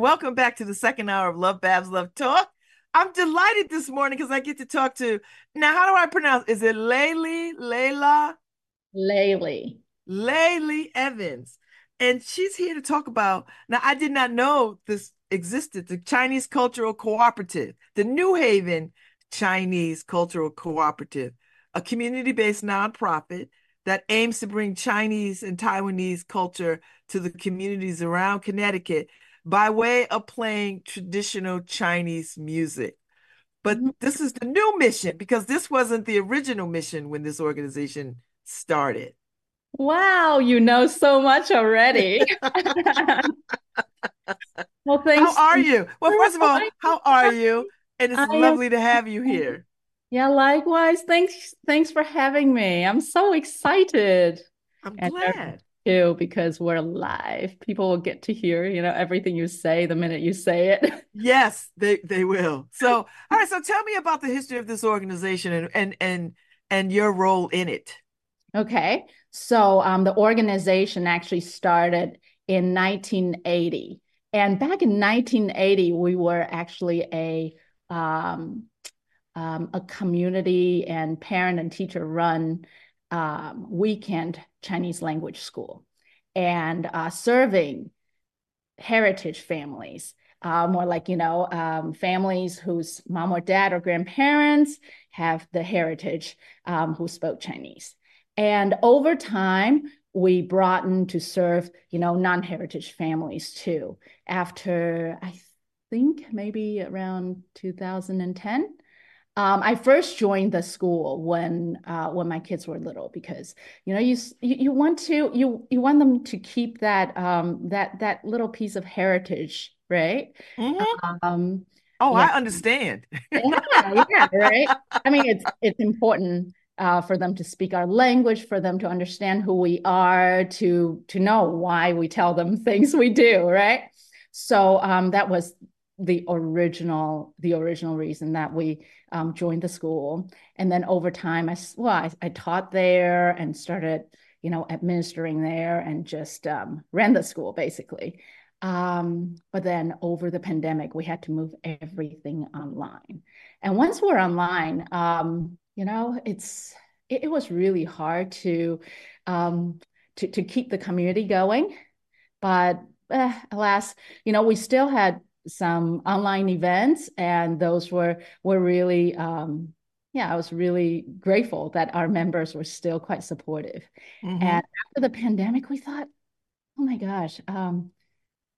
and welcome back to the second hour of LoveBabz LoveTalk. I'm delighted this morning because I get to talk to now. How do I pronounce? Is it Laylee, Layla, Laylee, Laylee Evans, and she's here to talk about. Now, I did not know this existed. The Chinese Cultural Cooperative, the New Haven Chinese Cultural Cooperative, a community-based nonprofit that aims to bring Chinese and Taiwanese culture to the communities around Connecticut by way of playing traditional Chinese music. But mm-hmm. this is the new mission because this wasn't the original mission when this organization started. Wow, you know so much already. well, thanks. How are you? Well, first of all, how are you? And it's I lovely am... to have you here. Yeah, likewise. Thanks thanks for having me. I'm so excited. I'm glad too because we're live. People will get to hear, you know, everything you say the minute you say it. Yes, they they will. So, all right, so tell me about the history of this organization and and and and your role in it. Okay. So, um the organization actually started in 1980. And back in 1980, we were actually a um, um, a community and parent and teacher run um, weekend Chinese language school and uh, serving heritage families, uh, more like, you know, um, families whose mom or dad or grandparents have the heritage um, who spoke Chinese. And over time, we broadened to serve, you know, non-heritage families too. After, I think maybe around 2010, um, I first joined the school when uh, when my kids were little because you know you, you, you want to you you want them to keep that um, that that little piece of heritage right. Mm-hmm. Um, oh, yeah. I understand. yeah, yeah, right. I mean, it's it's important uh, for them to speak our language, for them to understand who we are, to to know why we tell them things we do, right? So um, that was the original the original reason that we um, joined the school. And then over time i well I, I, taught there and started you know administering there and just um, ran the school basically. Um, but then over the pandemic we had to move everything online. And once we're online um, you know it's it, it, was really hard to um, to, to keep the community going. But uh, alas you know we still had some online events, and those were were really um, yeah, I was really grateful that our members were still quite supportive. Mm-hmm. And after the pandemic, we thought, oh my gosh, um,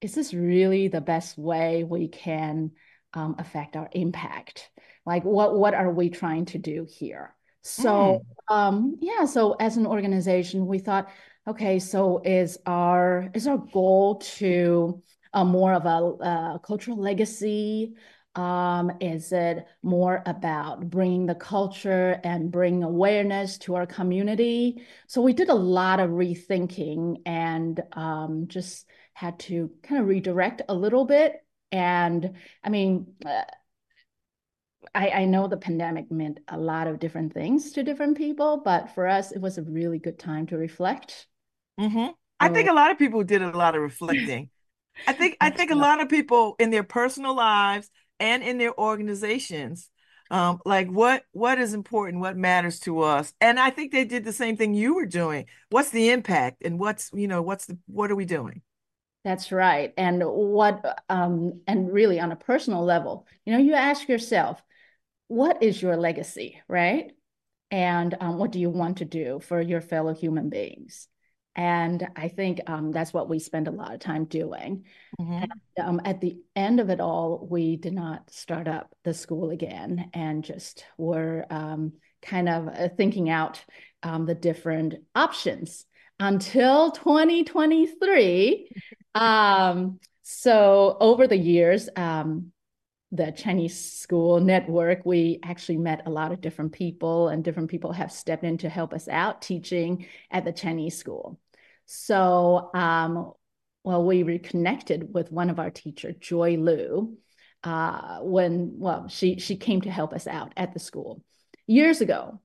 is this really the best way we can um, affect our impact? Like, what what are we trying to do here? So, mm. um, yeah, so as an organization, we thought, okay, so is our is our goal to uh, more of a, a cultural legacy? Um, is it more about bringing the culture and bringing awareness to our community? So we did a lot of rethinking and um, just had to kind of redirect a little bit. And I mean, uh, I, I know the pandemic meant a lot of different things to different people, but for us, it was a really good time to reflect. Mm-hmm. I think a lot of people did a lot of reflecting. I think I think a lot of people in their personal lives and in their organizations, um, like what what is important, what matters to us, and I think they did the same thing you were doing. What's the impact, and what's you know what's the what are we doing? That's right, and what um, and really on a personal level, you know, you ask yourself, what is your legacy, right? And um, what do you want to do for your fellow human beings? And I think um, that's what we spend a lot of time doing. Mm-hmm. And, um, at the end of it all, we did not start up the school again and just were um, kind of uh, thinking out um, the different options until 2023. Um, so over the years, um, the Chinese school network, we actually met a lot of different people, and different people have stepped in to help us out teaching at the Chinese school. So, um, well, we reconnected with one of our teacher, Joy Liu, uh, when well, she she came to help us out at the school years ago,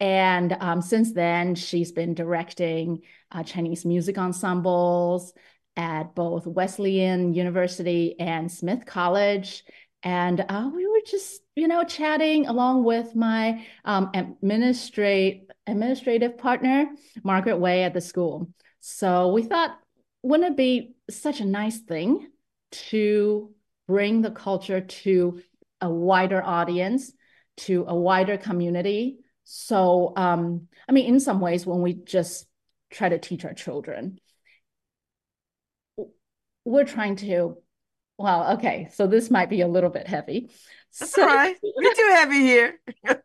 and um, since then she's been directing uh, Chinese music ensembles at both Wesleyan University and Smith College. And uh, we were just, you know, chatting along with my um, administrative administrative partner, Margaret Way at the school. So we thought, wouldn't it be such a nice thing to bring the culture to a wider audience, to a wider community? So, um, I mean, in some ways, when we just try to teach our children, we're trying to, well, okay, so this might be a little bit heavy. That's so, all right. We're too heavy here.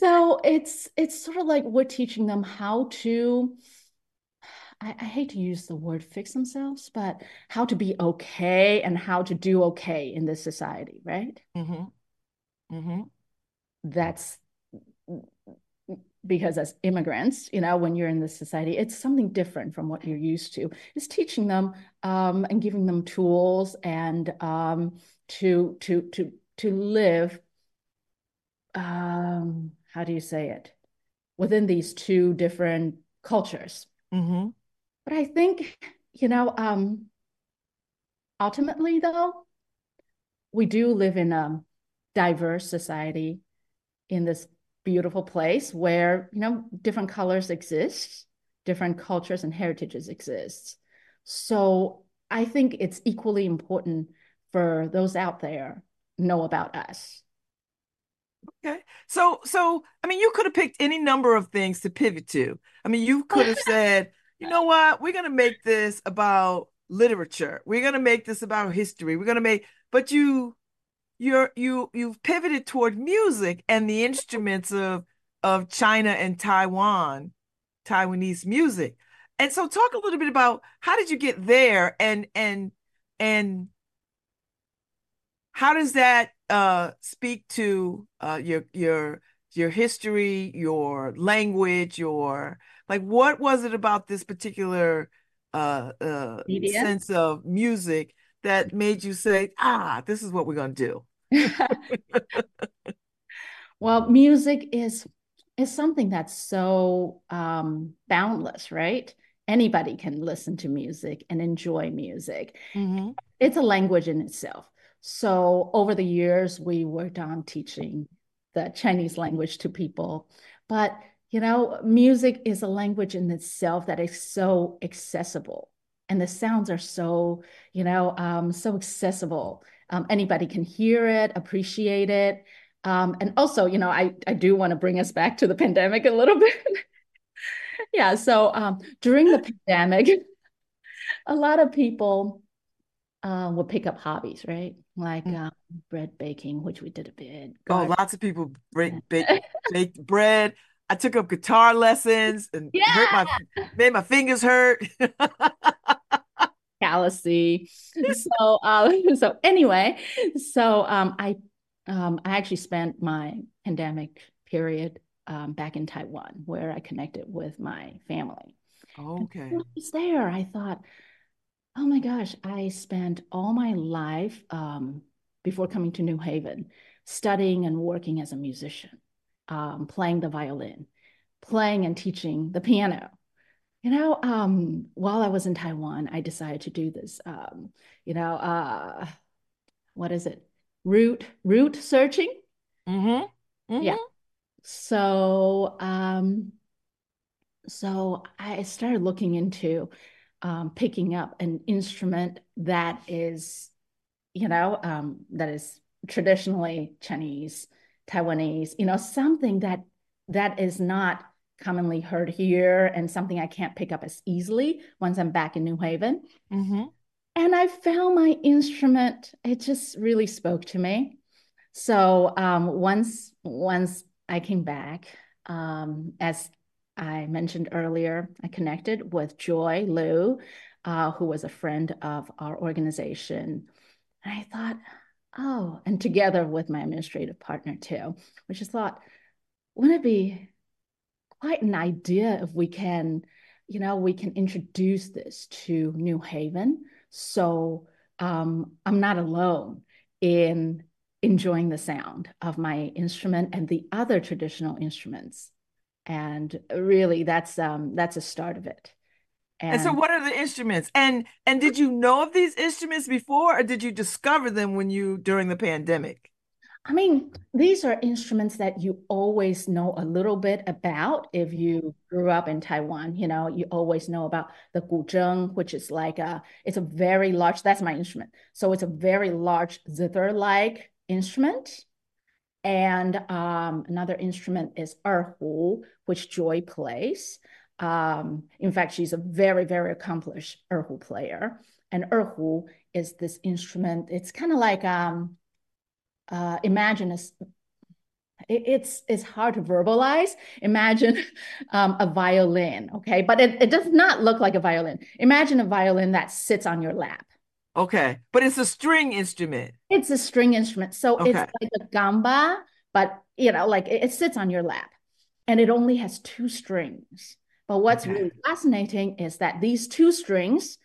so it's it's sort of like we're teaching them how to I, I, hate to use the word fix themselves, but how to be okay and how to do okay in this society, right? Mm-hmm. Mm-hmm. That's because as immigrants, you know, when you're in this society, it's something different from what you're used to. Is teaching them um, and giving them tools and um, to to to to live. Um, how do you say it? Within these two different cultures. Mm-hmm. But I think, you know, um, ultimately, though, we do live in a diverse society in this beautiful place where you know different colors exist different cultures and heritages exist. So i think it's equally important for those out there know about us. Okay. So so i mean you could have picked any number of things to pivot to. I mean you could have said you know what? We're going to make this about literature. We're going to make this about history. We're going to make but you you're you you've pivoted toward music and the instruments of of China and Taiwan, Taiwanese music. And so talk a little bit about how did you get there and and and how does that uh speak to uh your your your history, your language, your like what was it about this particular uh uh sense of music that made you say, ah, this is what we're gonna do? well, music is is something that's so um, boundless, right? Anybody can listen to music and enjoy music. Mm-hmm. It's a language in itself. So over the years, we worked on teaching the Chinese language to people, but you know, music is a language in itself that is so accessible, and the sounds are so, you know, um, so accessible um, anybody can hear it, appreciate it. Um, and also, you know, I, I do want to bring us back to the pandemic a little bit. yeah. So um, during the pandemic, a lot of people uh, would pick up hobbies, right? Like mm. uh, bread baking, which we did a bit. Oh, lots of people break, bake, baked bread. I took up guitar lessons and yeah! hurt my made my fingers hurt. fallacy. so um, so anyway, so um, I um, I actually spent my pandemic period um, back in Taiwan, where I connected with my family. Okay. And I was there. I thought, oh my gosh, I spent all my life um, before coming to New Haven studying and working as a musician, um, playing the violin, playing and teaching the piano you know, um, while I was in Taiwan, I decided to do this, um, you know, uh, what is it? Root, root searching. Mm-hmm. Mm-hmm. Yeah. So, um, so I started looking into um, picking up an instrument that is, you know, um, that is traditionally Chinese, Taiwanese, you know, something that that is not commonly heard here and something I can't pick up as easily once I'm back in New Haven. Mm-hmm. And I found my instrument. It just really spoke to me. So um, once once I came back, um, as I mentioned earlier, I connected with Joy Liu, uh, who was a friend of our organization. And I thought, oh, and together with my administrative partner too, which is thought, wouldn't it be quite an idea if we can, you know, we can introduce this to New Haven. So um, I'm not alone in enjoying the sound of my instrument and the other traditional instruments. And really, that's um, that's a start of it. And, and so what are the instruments? And and did you know of these instruments before or did you discover them when you during the pandemic? I mean, these are instruments that you always know a little bit about if you grew up in Taiwan. You know, you always know about the guzheng, which is like a, it's a very large, that's my instrument. So it's a very large zither-like instrument. And um, another instrument is erhu, which Joy plays. Um, in fact, she's a very, very accomplished erhu player. And erhu is this instrument. It's kind of like um, uh, imagine a, it, it's it's hard to verbalize. Imagine um, a violin, okay, but it, it does not look like a violin. Imagine a violin that sits on your lap. Okay, but it's a string instrument. It's a string instrument, so okay. it's like a gamba, but you know, like it, it sits on your lap, and it only has two strings. But what's okay. really fascinating is that these two strings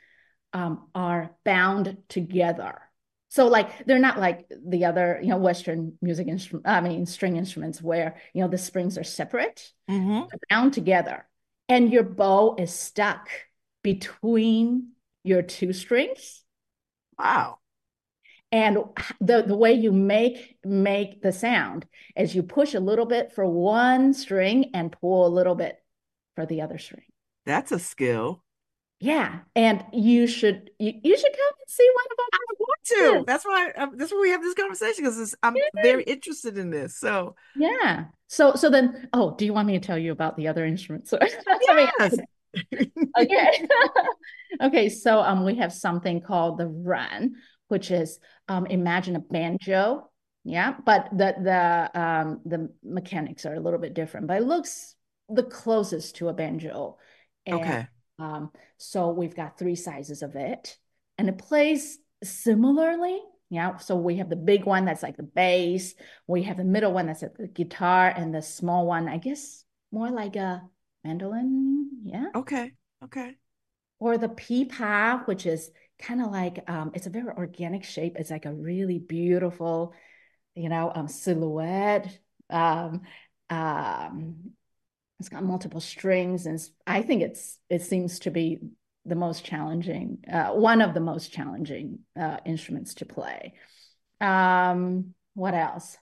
um, are bound together. So like they're not like the other, you know, Western music instrument, I mean, string instruments where, you know, the strings are separate, mm-hmm. bound together. And your bow is stuck between your two strings. Wow. And the, the way you make make the sound is you push a little bit for one string and pull a little bit for the other string. That's a skill. Yeah, and you should you, you should come and see one of our. I want. That's why um, that's why we have this conversation because I'm yeah. very interested in this. So yeah. So so then, oh, do you want me to tell you about the other instruments? yes. okay. okay. So um, we have something called the ruan, which is um, imagine a banjo. Yeah, but the the um the mechanics are a little bit different, but it looks the closest to a banjo. And, okay. Um, so we've got three sizes of it, and it plays similarly. Yeah. So we have the big one that's like the bass. We have the middle one that's like the guitar, and the small one, I guess, more like a mandolin. Yeah. Okay. Okay. Or the pipa, which is kind of like um, it's a very organic shape. It's like a really beautiful, you know, um, silhouette. Um, um, it's got multiple strings, and I think it's it seems to be the most challenging, uh, one of the most challenging uh, instruments to play. Um, what else?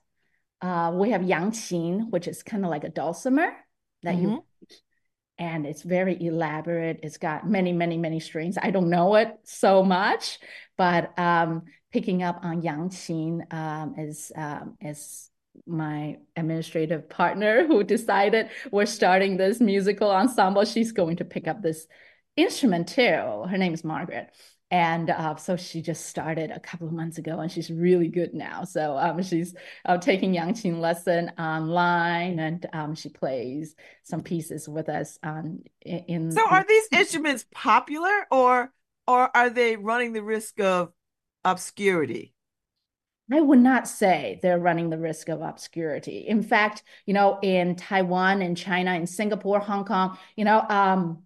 Uh, we have yangqin, which is kind of like a dulcimer that mm-hmm. you, and it's very elaborate. It's got many, many, many strings. I don't know it so much, but um, picking up on yangqin um, is um, is my administrative partner who decided we're starting this musical ensemble. She's going to pick up this instrument too. Her name is Margaret. And uh, so she just started a couple of months ago, and she's really good now. So um, she's uh, taking Yangqin lesson online, and um, she plays some pieces with us. Um, in so, are these instruments popular, or or are they running the risk of obscurity? I would not say they're running the risk of obscurity. In fact, you know, in Taiwan and China and Singapore, Hong Kong, you know, um,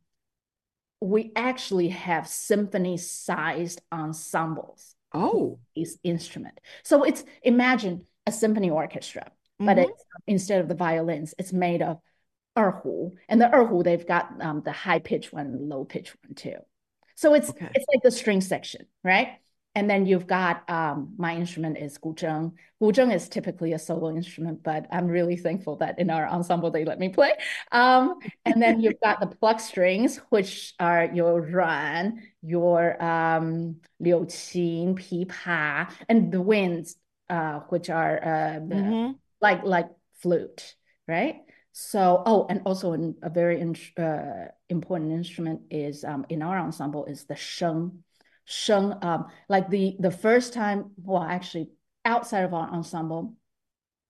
we actually have symphony-sized ensembles. Oh, these instrument. So it's imagine a symphony orchestra, mm-hmm. but it's instead of the violins, it's made of erhu, and the erhu they've got um, the high pitch one, low pitch one too. So it's okay. it's like the string section, right? And then you've got um, my instrument is guzheng. Guzheng is typically a solo instrument, but I'm really thankful that in our ensemble they let me play. Um, and then you've got the pluck strings, which are your ruan, your um, liu qin, pipa, and the winds, uh, which are uh, mm-hmm. like like flute, right? So, oh, and also an, a very in, uh, important instrument is um, in our ensemble is the sheng sheng um like the the first time well actually outside of our ensemble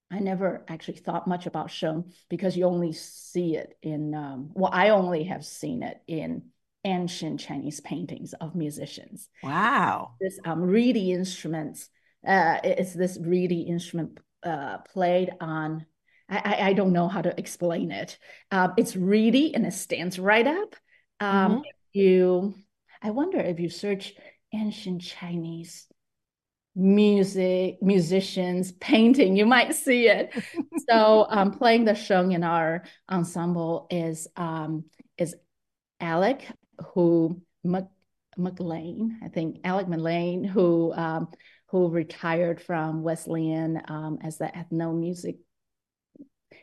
I never actually thought much about sheng because you only see it in um, well I only have seen it in ancient Chinese paintings of musicians. Wow. This um reedy instruments uh it's this reedy instrument uh played on I, I don't know how to explain it. Um, it's reedy and it stands right up. Um, mm-hmm. You I wonder if you search ancient Chinese music, musicians, painting, you might see it. so um, playing the sheng in our ensemble is um, is Alec who Mc, McLane, I think Alec McLane, who um, who retired from Wesleyan um, as the ethno ethnomusic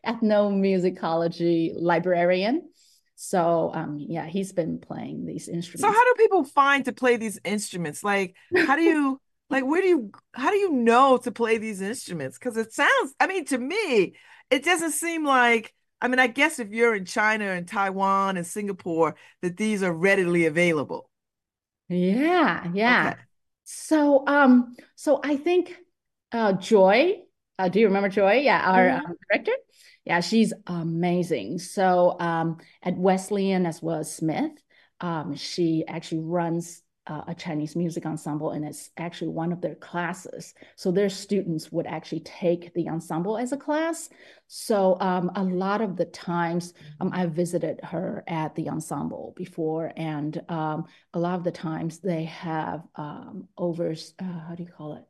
ethnomusicology librarian. So um, yeah, he's been playing these instruments. So how do people find to play these instruments? Like, how do you like where do you how do you know to play these instruments? Because it sounds, I mean, to me, it doesn't seem like I mean, I guess if you're in China and Taiwan and Singapore, that these are readily available. Yeah, yeah. Okay. So um, so I think uh Joy, uh, do you remember Joy? Yeah, our mm-hmm. um, director yeah, she's amazing. So um, at Wesleyan as well as Smith, um, she actually runs uh, a Chinese music ensemble, and it's actually one of their classes. So their students would actually take the ensemble as a class. So um, a lot of the times um, I visited her at the ensemble before, and um, a lot of the times they have um, over, uh, how do you call it,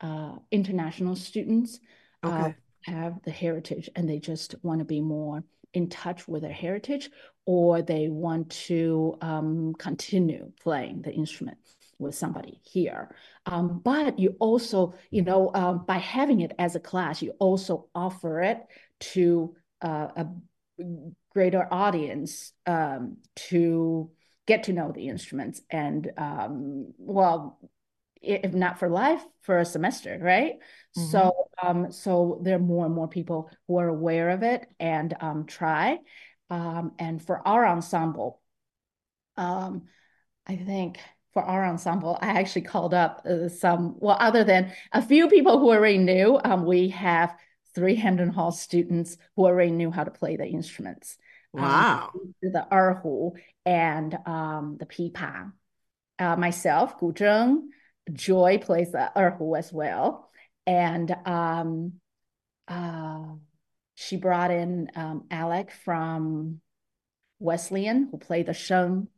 uh, international students. Uh, okay have the heritage and they just want to be more in touch with their heritage or they want to um, continue playing the instrument with somebody here. Um, but you also, you know, um, by having it as a class, you also offer it to uh, a greater audience um, to get to know the instruments and, um, well, if not for life, for a semester, right? Mm-hmm. So, um, so there are more and more people who are aware of it and um, try. Um, and for our ensemble, um, I think for our ensemble, I actually called up uh, some. Well, other than a few people who already knew, um, we have three Hamden Hall students who already knew how to play the instruments. Um, wow. Um, the erhu and um, the pipa. Uh, myself, Gu Zheng, Joy plays the erhu as well. And um, uh, she brought in um, Alec from Wesleyan, who played the sheng.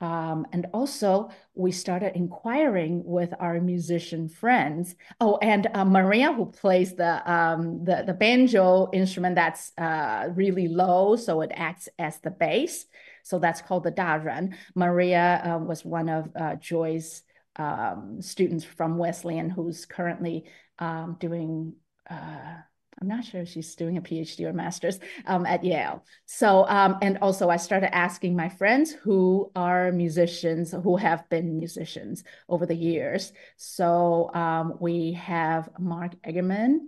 Um, and also, we started inquiring with our musician friends. Oh, and uh, Maria, who plays the, um, the the banjo instrument that's uh, really low, so it acts as the bass. So that's called the daruan. Maria uh, was one of uh, Joy's um, students from Wesleyan who's currently um, doing, uh, I'm not sure if she's doing a PhD or master's um, at Yale. So, um, and also I started asking my friends who are musicians, who have been musicians over the years. So um, we have Mark Eggerman,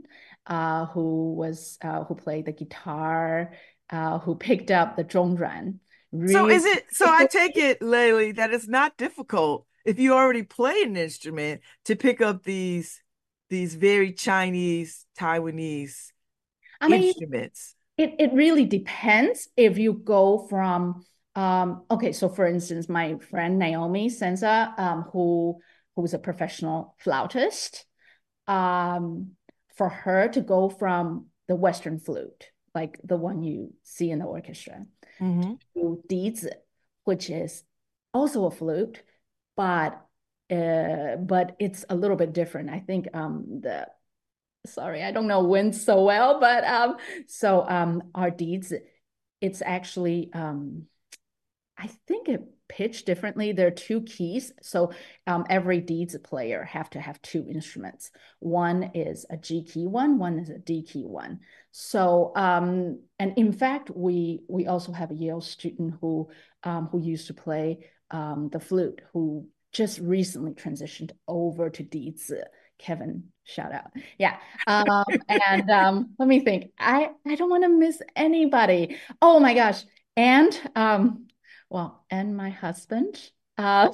uh, who was, uh, who played the guitar, uh, who picked up the zhongruan. Really so is it, so I take it, Lely, that it's not difficult if you already play an instrument to pick up these these very Chinese Taiwanese I mean, instruments? It it really depends if you go from um, okay, so for instance, my friend Naomi Senza, um, who who's a professional flautist, um, for her to go from the Western flute, like the one you see in the orchestra, mm-hmm. to dizi, which is also a flute, but uh, but it's a little bit different. I think um, the sorry, I don't know wind so well, but um, so um, our dizi, it's actually um, I think it pitched differently. There are two keys, so um, every dizi player have to have two instruments. One is a G key one, one is a D key one. So um, and in fact, we we also have a Yale student who um, who used to play um, the flute, who just recently transitioned over to dizi. Kevin, shout out. Yeah. Um, and um, let me think. I, I don't want to miss anybody. Oh my gosh. And um, well, and my husband, uh,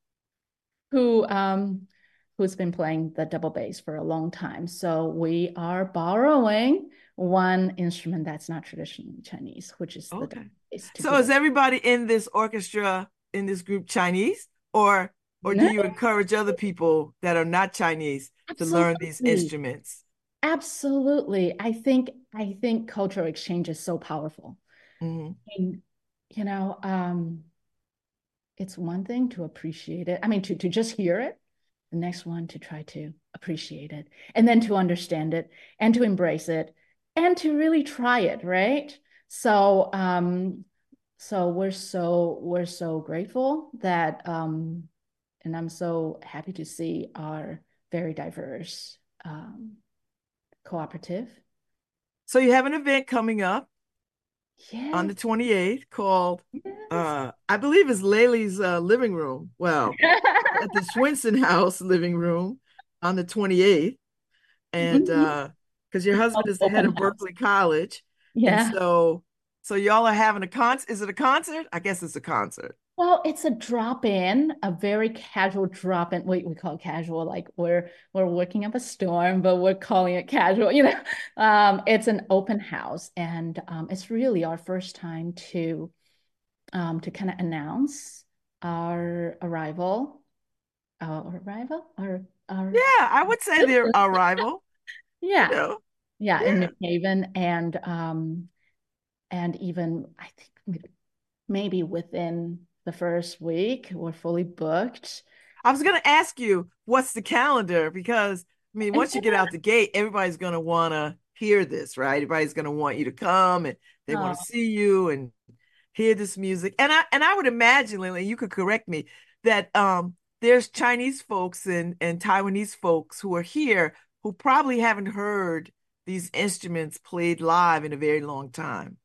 who um, who's been playing the double bass for a long time. So we are borrowing one instrument that's not traditionally Chinese, which is okay. the double bass. So is everybody in this orchestra in this group Chinese? or or no. do you encourage other people that are not Chinese Absolutely. to learn these instruments? Absolutely. I think I think cultural exchange is so powerful. Mm-hmm. And, you know, um, it's one thing to appreciate it. I mean, to to just hear it. The next one to try to appreciate it, and then to understand it, and to embrace it, and to really try it. Right. So, um, so we're so we're so grateful that um and I'm so happy to see our very diverse um, cooperative. So you have an event coming up yes. on the 28th called yes. uh I believe it's Lely's uh, living room. Well, at the Swinson House living room on the 28th. And mm-hmm. uh because your husband is the head of Berkeley College. Yeah. So so y'all are having a concert. Is it a concert? I guess it's a concert. Well, it's a drop in, a very casual drop in. We, we call it casual, like we're we're working up a storm, but we're calling it casual. You know, um, it's an open house, and um, it's really our first time to um, to kind of announce our arrival, our arrival, our, our yeah, I would say their arrival. yeah, you know? yeah, yeah, in New Haven, and um, and even I think maybe within the first week. We're fully booked. I was going to ask you, what's the calendar? Because, I mean, once you get out the gate, everybody's going to want to hear this, right? Everybody's going to want you to come and they oh. want to see you and hear this music. And I and I would imagine, Lily, you could correct me, that um there's Chinese folks and, and Taiwanese folks who are here who probably haven't heard these instruments played live in a very long time.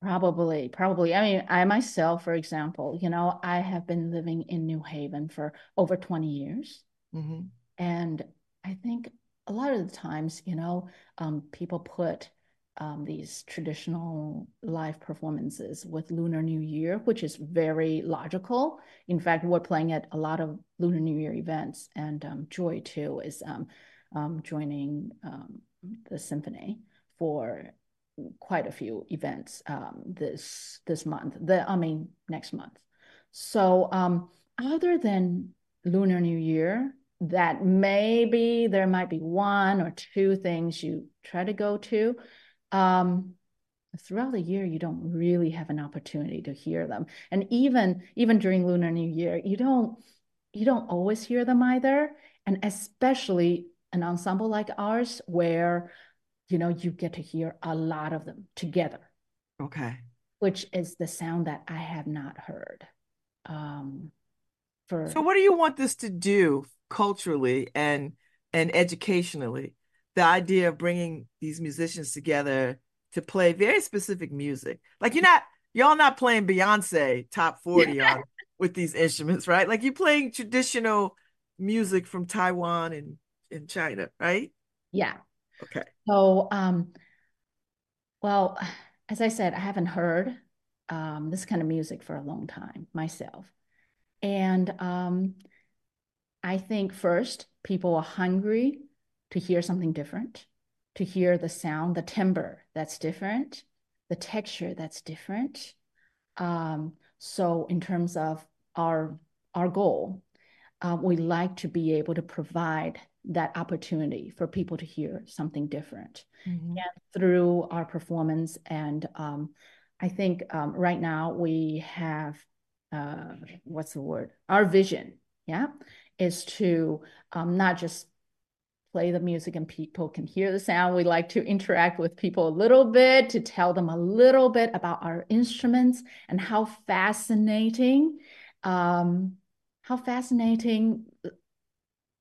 Probably, probably. I mean, I myself, for example, you know, I have been living in New Haven for over 20 years. Mm-hmm. And I think a lot of the times, you know, um, people put um, these traditional live performances with Lunar New Year, which is very logical. In fact, we're playing at a lot of Lunar New Year events, and um, Joy too is um, um, joining um, the symphony for quite a few events um, this this month. The I mean next month. So um, other than Lunar New Year, that maybe there might be one or two things you try to go to. Um, throughout the year, you don't really have an opportunity to hear them, and even even during Lunar New Year, you don't you don't always hear them either, and especially an ensemble like ours where you know, you get to hear a lot of them together. Okay. Which is the sound that I have not heard. Um, for so, what do you want this to do culturally and and educationally? The idea of bringing these musicians together to play very specific music, like you're not y'all not playing Beyonce top forty on with these instruments, right? Like you're playing traditional music from Taiwan and in China, right? Yeah, Okay. So, um, well, as I said, I haven't heard um, this kind of music for a long time myself. And um, I think first, people are hungry to hear something different, to hear the sound, the timbre that's different, the texture that's different. Um, so, in terms of our our goal, uh, we like to be able to provide that opportunity for people to hear something different. Mm-hmm. and through our performance and um, i think um, right now we have uh, what's the word? Our vision yeah is to um, not just play the music and people can hear the sound. We like to interact with people a little bit to tell them a little bit about our instruments and how fascinating um, how fascinating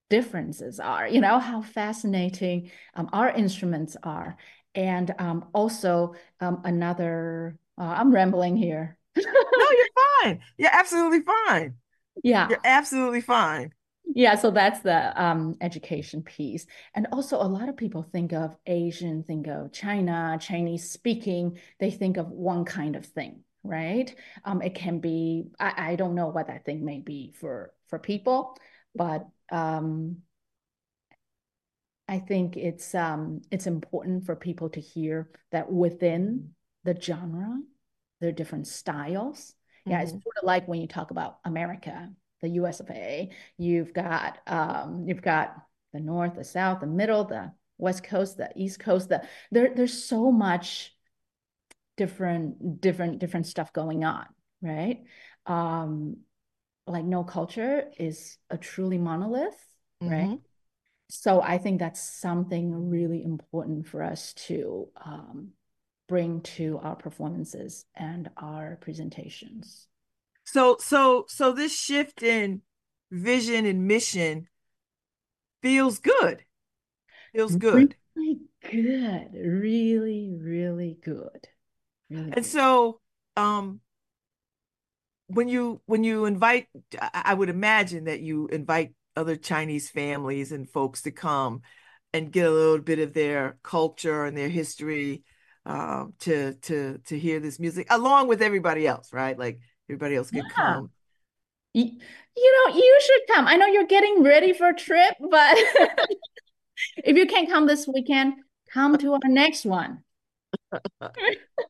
differences are, you know, how fascinating um, our instruments are. And um, also um, another, uh, I'm rambling here. no, you're fine. You're absolutely fine. Yeah. You're absolutely fine. Yeah, so that's the um, education piece. And also, a lot of people think of Asian, think of China, Chinese speaking, they think of one kind of thing, right? Um, it can be, I, I don't know what that thing may be for, for people, but um, I think it's um, it's important for people to hear that within the genre, there are different styles. Mm-hmm. Yeah, it's mm-hmm. sort of like when you talk about America, the U.S. of A. You've got um, you've got the North, the South, the Middle, the West Coast, the East Coast. The there there's so much different different different stuff going on, right? Um, like no culture is a truly monolith, mm-hmm. right? So I think that's something really important for us to um, bring to our performances and our presentations. So so so this shift in vision and mission feels good. Feels good. Really good. Really, really good. Really and good. so um when you when you invite I would imagine that you invite other Chinese families and folks to come and get a little bit of their culture and their history uh, to to to hear this music along with everybody else, right? Like everybody else could yeah. come. You, you know, you should come. I know you're getting ready for a trip, but if you can't come this weekend, come to our next one.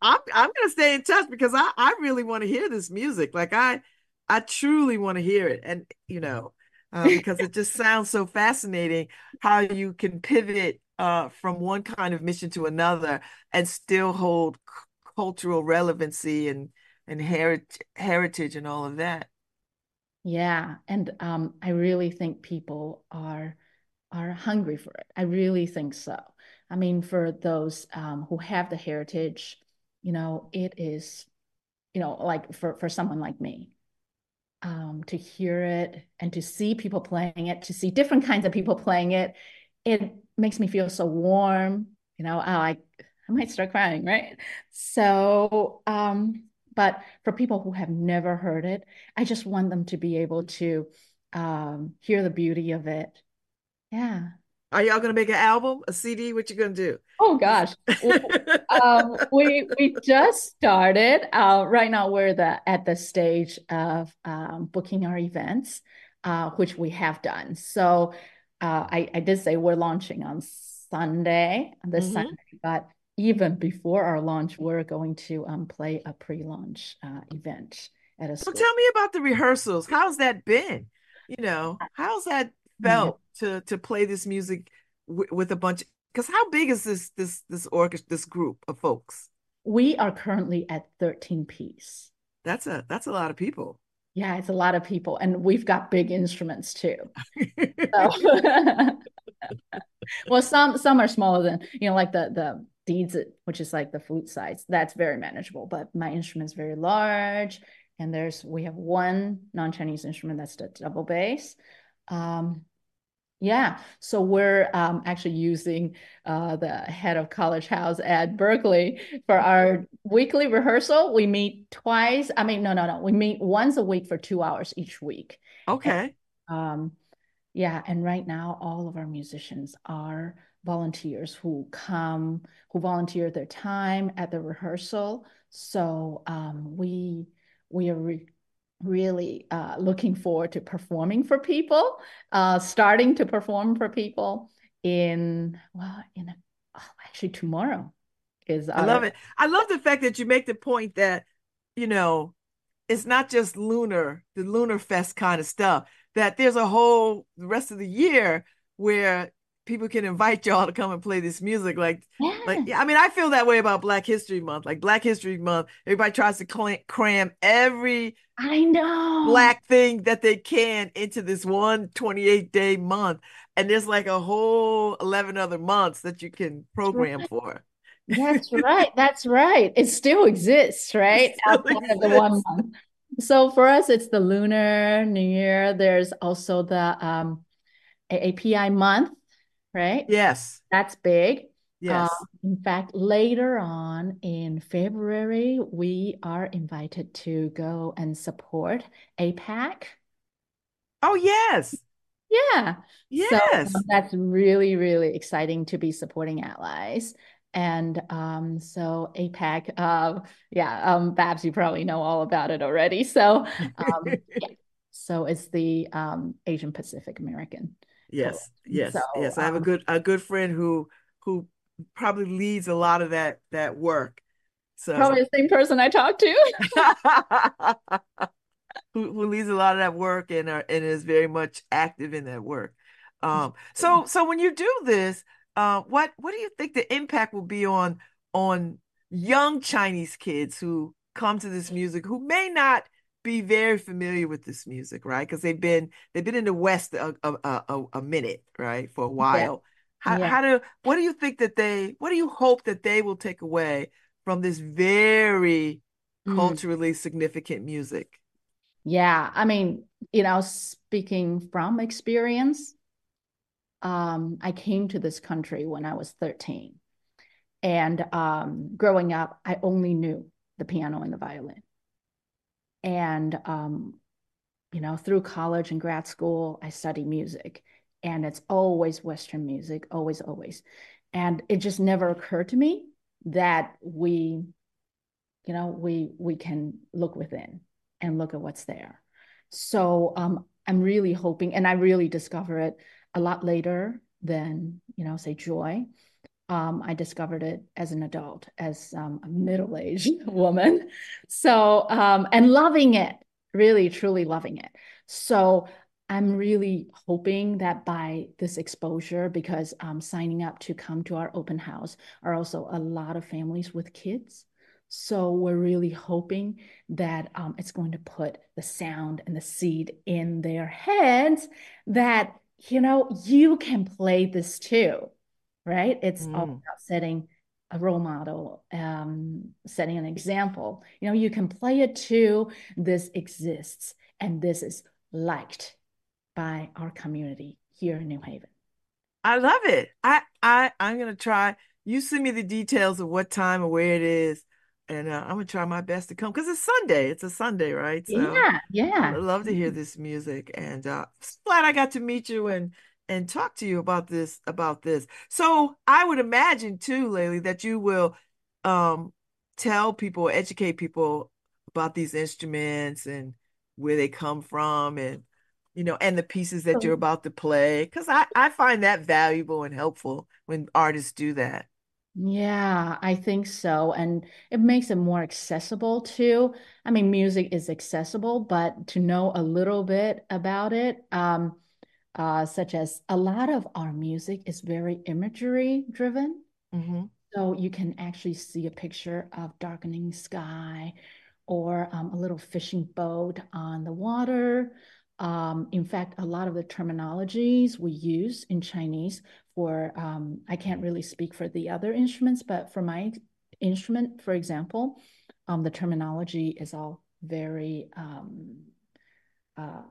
I'm I'm gonna stay in touch because I I really want to hear this music. Like I I truly want to hear it, and you know, uh, because it just sounds so fascinating how you can pivot uh, from one kind of mission to another and still hold c- cultural relevancy and and heritage heritage and all of that. Yeah, and um, I really think people are are hungry for it. I really think so. I mean, for those um, who have the heritage, you know, it is, you know, like for for someone like me, um, to hear it and to see people playing it, to see different kinds of people playing it, it makes me feel so warm. You know, I I might start crying, right? So, um, but for people who have never heard it, I just want them to be able to um, hear the beauty of it. Yeah. Are y'all gonna make an album, a CD? What you gonna do? Oh gosh, um, we we just started. Uh, right now, we're the at the stage of um, booking our events, uh, which we have done. So uh, I I did say we're launching on Sunday, this mm-hmm. Sunday, but even before our launch, we're going to um, play a pre-launch uh, event at a. So tell me about the rehearsals. How's that been? You know, how's that felt to to play this music w- with a bunch because how big is this this this orchestra this group of folks? We are currently at 13 piece. That's a that's a lot of people. Yeah it's a lot of people and we've got big instruments too. So, well some some are smaller than you know like the the dizi which is like the flute size that's very manageable but my instrument is very large and there's we have one non-chinese instrument that's the double bass. Um, yeah, so we're um, actually using uh, the head of College House at Berkeley for our weekly rehearsal. We meet twice. I mean, no, no, no. We meet once a week for two hours each week. Okay. And, um, yeah, and right now all of our musicians are volunteers who come, who volunteer their time at the rehearsal. So um, we we are really uh, looking forward to performing for people, uh, starting to perform for people in, well, in a, oh, actually tomorrow is. I love it. I love the fact that you make the point that, you know, it's not just lunar, the lunar fest kind of stuff, that there's a whole the rest of the year where people can invite y'all to come and play this music. Like, yeah. I mean, I feel that way about Black History Month. Like Black History Month, everybody tries to cl- cram every I know black thing that they can into this one 28 day month, and there's like a whole 11 other months that you can program right. for. That's right. That's right. It still exists, right? Still Outside exists. of the one month. So for us, it's the Lunar New Year. There's also the um, AAPI month, right? Yes. That's big. Yes. Uh, in fact, later on in February, we are invited to go and support APAC. Oh, yes. Yeah. Yes. So um, that's really, really exciting to be supporting allies. And um, so APAC, uh, yeah, um, Babz, you probably know all about it already. So, um, yeah. so it's the um, Asian Pacific American Yes, yes, so, yes. I have um, a good a good friend who who probably leads a lot of that that work. So probably the same person I talked to. who, who leads a lot of that work and are, and is very much active in that work. Um, so so when you do this, uh, what what do you think the impact will be on on young Chinese kids who come to this music who may not be very familiar with this music, right? Because they've been they've been in the West a a, a, a minute, right, for a while. How yeah. how do what do you think that they what do you hope that they will take away from this very Mm. culturally significant music. Yeah, I mean, you know, speaking from experience, um, I came to this country when I was 13. And um, growing up, I only knew the piano and the violin. And, um, you know, through college and grad school, I studied music. And it's always Western music, always, always. And it just never occurred to me that we, you know, we we can look within and look at what's there. So um, I'm really hoping, and I really discover it a lot later than, you know, say joy. Um, I discovered it as an adult, as um, a middle-aged woman. So, um, and loving it, really, truly loving it. So I'm really hoping that by this exposure, because um, signing up to come to our open house are also a lot of families with kids. So we're really hoping that um, it's going to put the sound and the seed in their heads that, you know, you can play this too, right? It's all Mm. about setting a role model, um, setting an example. You know, you can play it too. This exists and this is liked by our community here in New Haven. I love it. I I I'm gonna try. You send me the details of what time and where it is, and uh, I'm gonna try my best to come because it's Sunday. It's a Sunday, right? So Yeah, I love to hear this music, and uh, glad I got to meet you and and talk to you about this about this. So I would imagine too, Lely, that you will um tell people, educate people about these instruments and where they come from, and you know, and the pieces that you're about to play, because I I find that valuable and helpful when artists do that. Yeah, I think so. And it makes it more accessible too. I mean, music is accessible, but to know a little bit about it, um, uh, such as a lot of our music is very imagery driven. hmm So you can actually see a picture of darkening sky or um, a little fishing boat on the water. Um, in fact, a lot of the terminologies we use in Chinese for, um, I can't really speak for the other instruments, but for my instrument, for example, um, the terminology is all very, um, uh,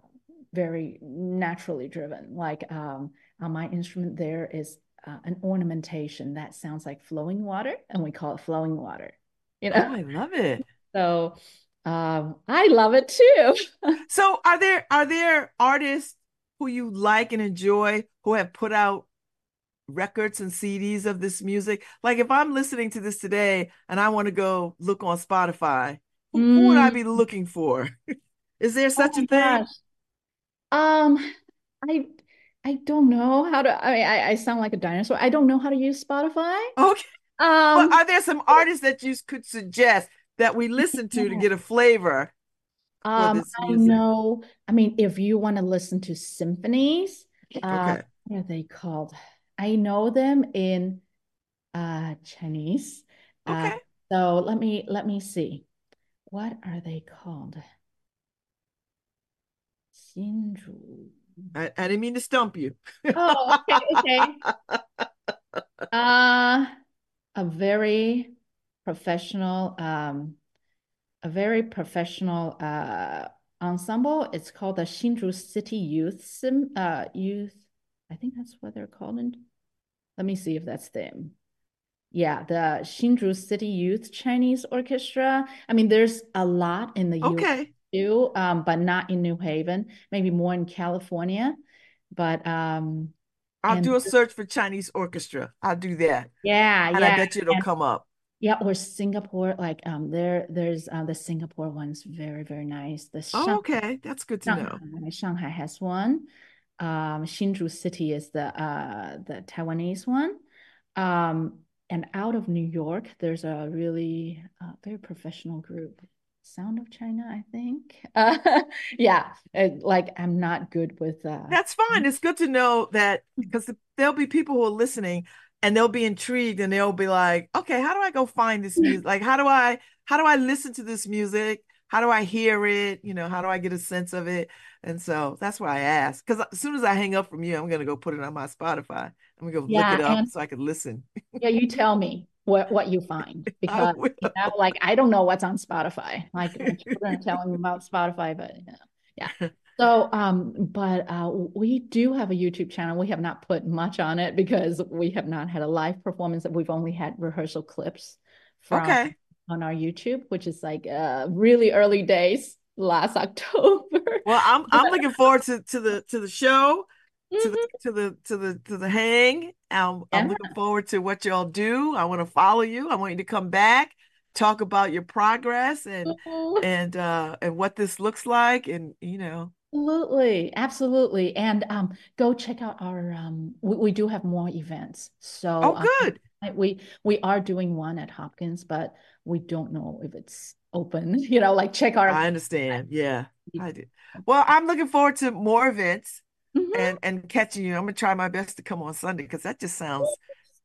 very naturally driven. Like um, on my instrument, there is uh, an ornamentation that sounds like flowing water, and we call it flowing water. You Oh, know, I love it. so um, I love it too. So are there are there artists who you like and enjoy who have put out records and CDs of this music? Like if I'm listening to this today and I want to go look on Spotify, who, who would I Mm, be looking for? Is there oh such a thing? gosh. Um, I I don't know how to. I mean, I, I sound like a dinosaur. I don't know how to use Spotify. Okay. Well, Um, are there some artists that you could suggest that we listen to to get a flavor Um, I know. I mean, if you want to listen to symphonies, uh, Okay. what are they called? I know them in uh Chinese. Uh, Okay. so let me let me see. What are they called? I, I didn't mean to stump you. Oh, okay, okay. Uh, a very professional, um, a very professional uh ensemble. It's called the Hsinchu City Youth Sim uh Youth. I think that's what they're called. In, let me see if that's them. Yeah, the Hsinchu City Youth Chinese Orchestra. I mean, there's a lot in the US too, um, but not in New Haven, maybe more in California. But um, I'll do a search for Chinese orchestra. I'll do that. yeah, And I bet you it'll And come up. Yeah, or Singapore, like um there there's uh the Singapore one's very, very nice. The Oh, Shanghai okay. That's good to know. Shanghai, Shanghai has one. Um, Hsinchu City is the uh the Taiwanese one. Um, and out of New York, there's a really uh, very professional group, Sound of China, I think. Uh, yeah, uh, like I'm not good with uh That's fine. It's good to know that because there'll be people who are listening and they'll be intrigued and they'll be like, okay, how do I go find this music? Like, how do I how do I listen to this music? How do I hear it? You know, how do I get a sense of it? And so that's why I asked. Because as soon as I hang up from you, I'm gonna go put it on my Spotify. I'm gonna go look it up so I can listen. yeah, you tell me what what you find because you know, like I don't know what's on Spotify. Like my children are telling me about Spotify, but yeah. yeah. So, um, but uh, we do have a YouTube channel. We have not put much on it because we have not had a live performance. We've only had rehearsal clips from okay. on our YouTube, which is like uh, really early days last October. Well, I'm I'm looking forward to to the to the show to the mm-hmm. to the to the to the hang. I'm, yeah. I'm looking forward to what y'all do. I want to follow you. I want you to come back, talk about your progress and mm-hmm. and uh and what this looks like, and you know. Absolutely, absolutely, and um, go check out our um. We, we do have more events, so oh, good. Um, we we are doing one at Hopkins, but we don't know if it's open. You know, like check our. I understand. Yeah, I do. Well, I'm looking forward to more events mm-hmm. and and catching you. I'm gonna try my best to come on Sunday because that just sounds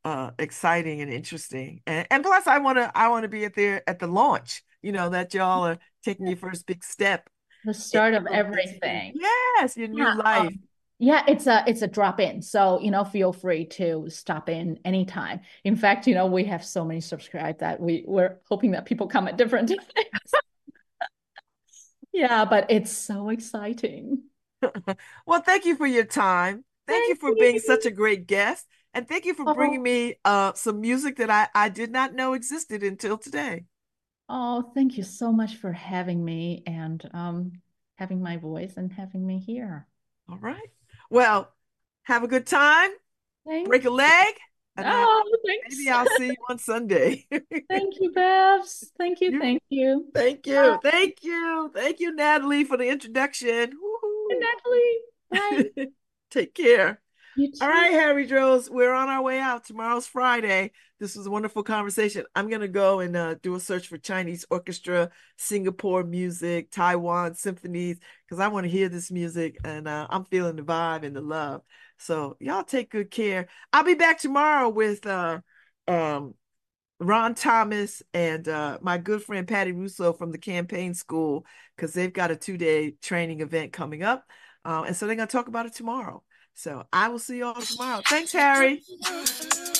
uh exciting and interesting. And and plus I wanna I wanna be at there at the launch, you know, that y'all are taking your first big step. The start of everything. Yes, your new yeah, life. Um, yeah, it's a it's a drop in. So, you know, feel free to stop in anytime. In fact, you know, we have so many subscribed that we we're hoping that people come at different times. yeah, but it's so exciting. well, thank you for your time. Thank, thank you for you. being such a great guest. And thank you for oh. bringing me uh, some music that I, I did not know existed until today. Oh, thank you so much for having me and um, having my voice and having me here. All right. Well, have a good time. Thanks. Break a leg. And oh, thanks. Maybe I'll see you on Sunday. thank you, Babz. Thank you. Thank you. Thank you. Thank you. Thank you, Natalie, for the introduction. Woohoo. Natalie. Bye. Take care. All right, Harry Droz, we're on our way out. Tomorrow's Friday. This was a wonderful conversation. I'm going to go and uh, do a search for Chinese orchestra, Singapore music, Taiwan symphonies, because I want to hear this music and uh, I'm feeling the vibe and the love. So y'all take good care. I'll be back tomorrow with uh, um, Ron Thomas and uh, my good friend Patty Russo from the campaign school because they've got a two day training event coming up. Uh, and so they're going to talk about it tomorrow. So I will see you all tomorrow. Thanks, Harry.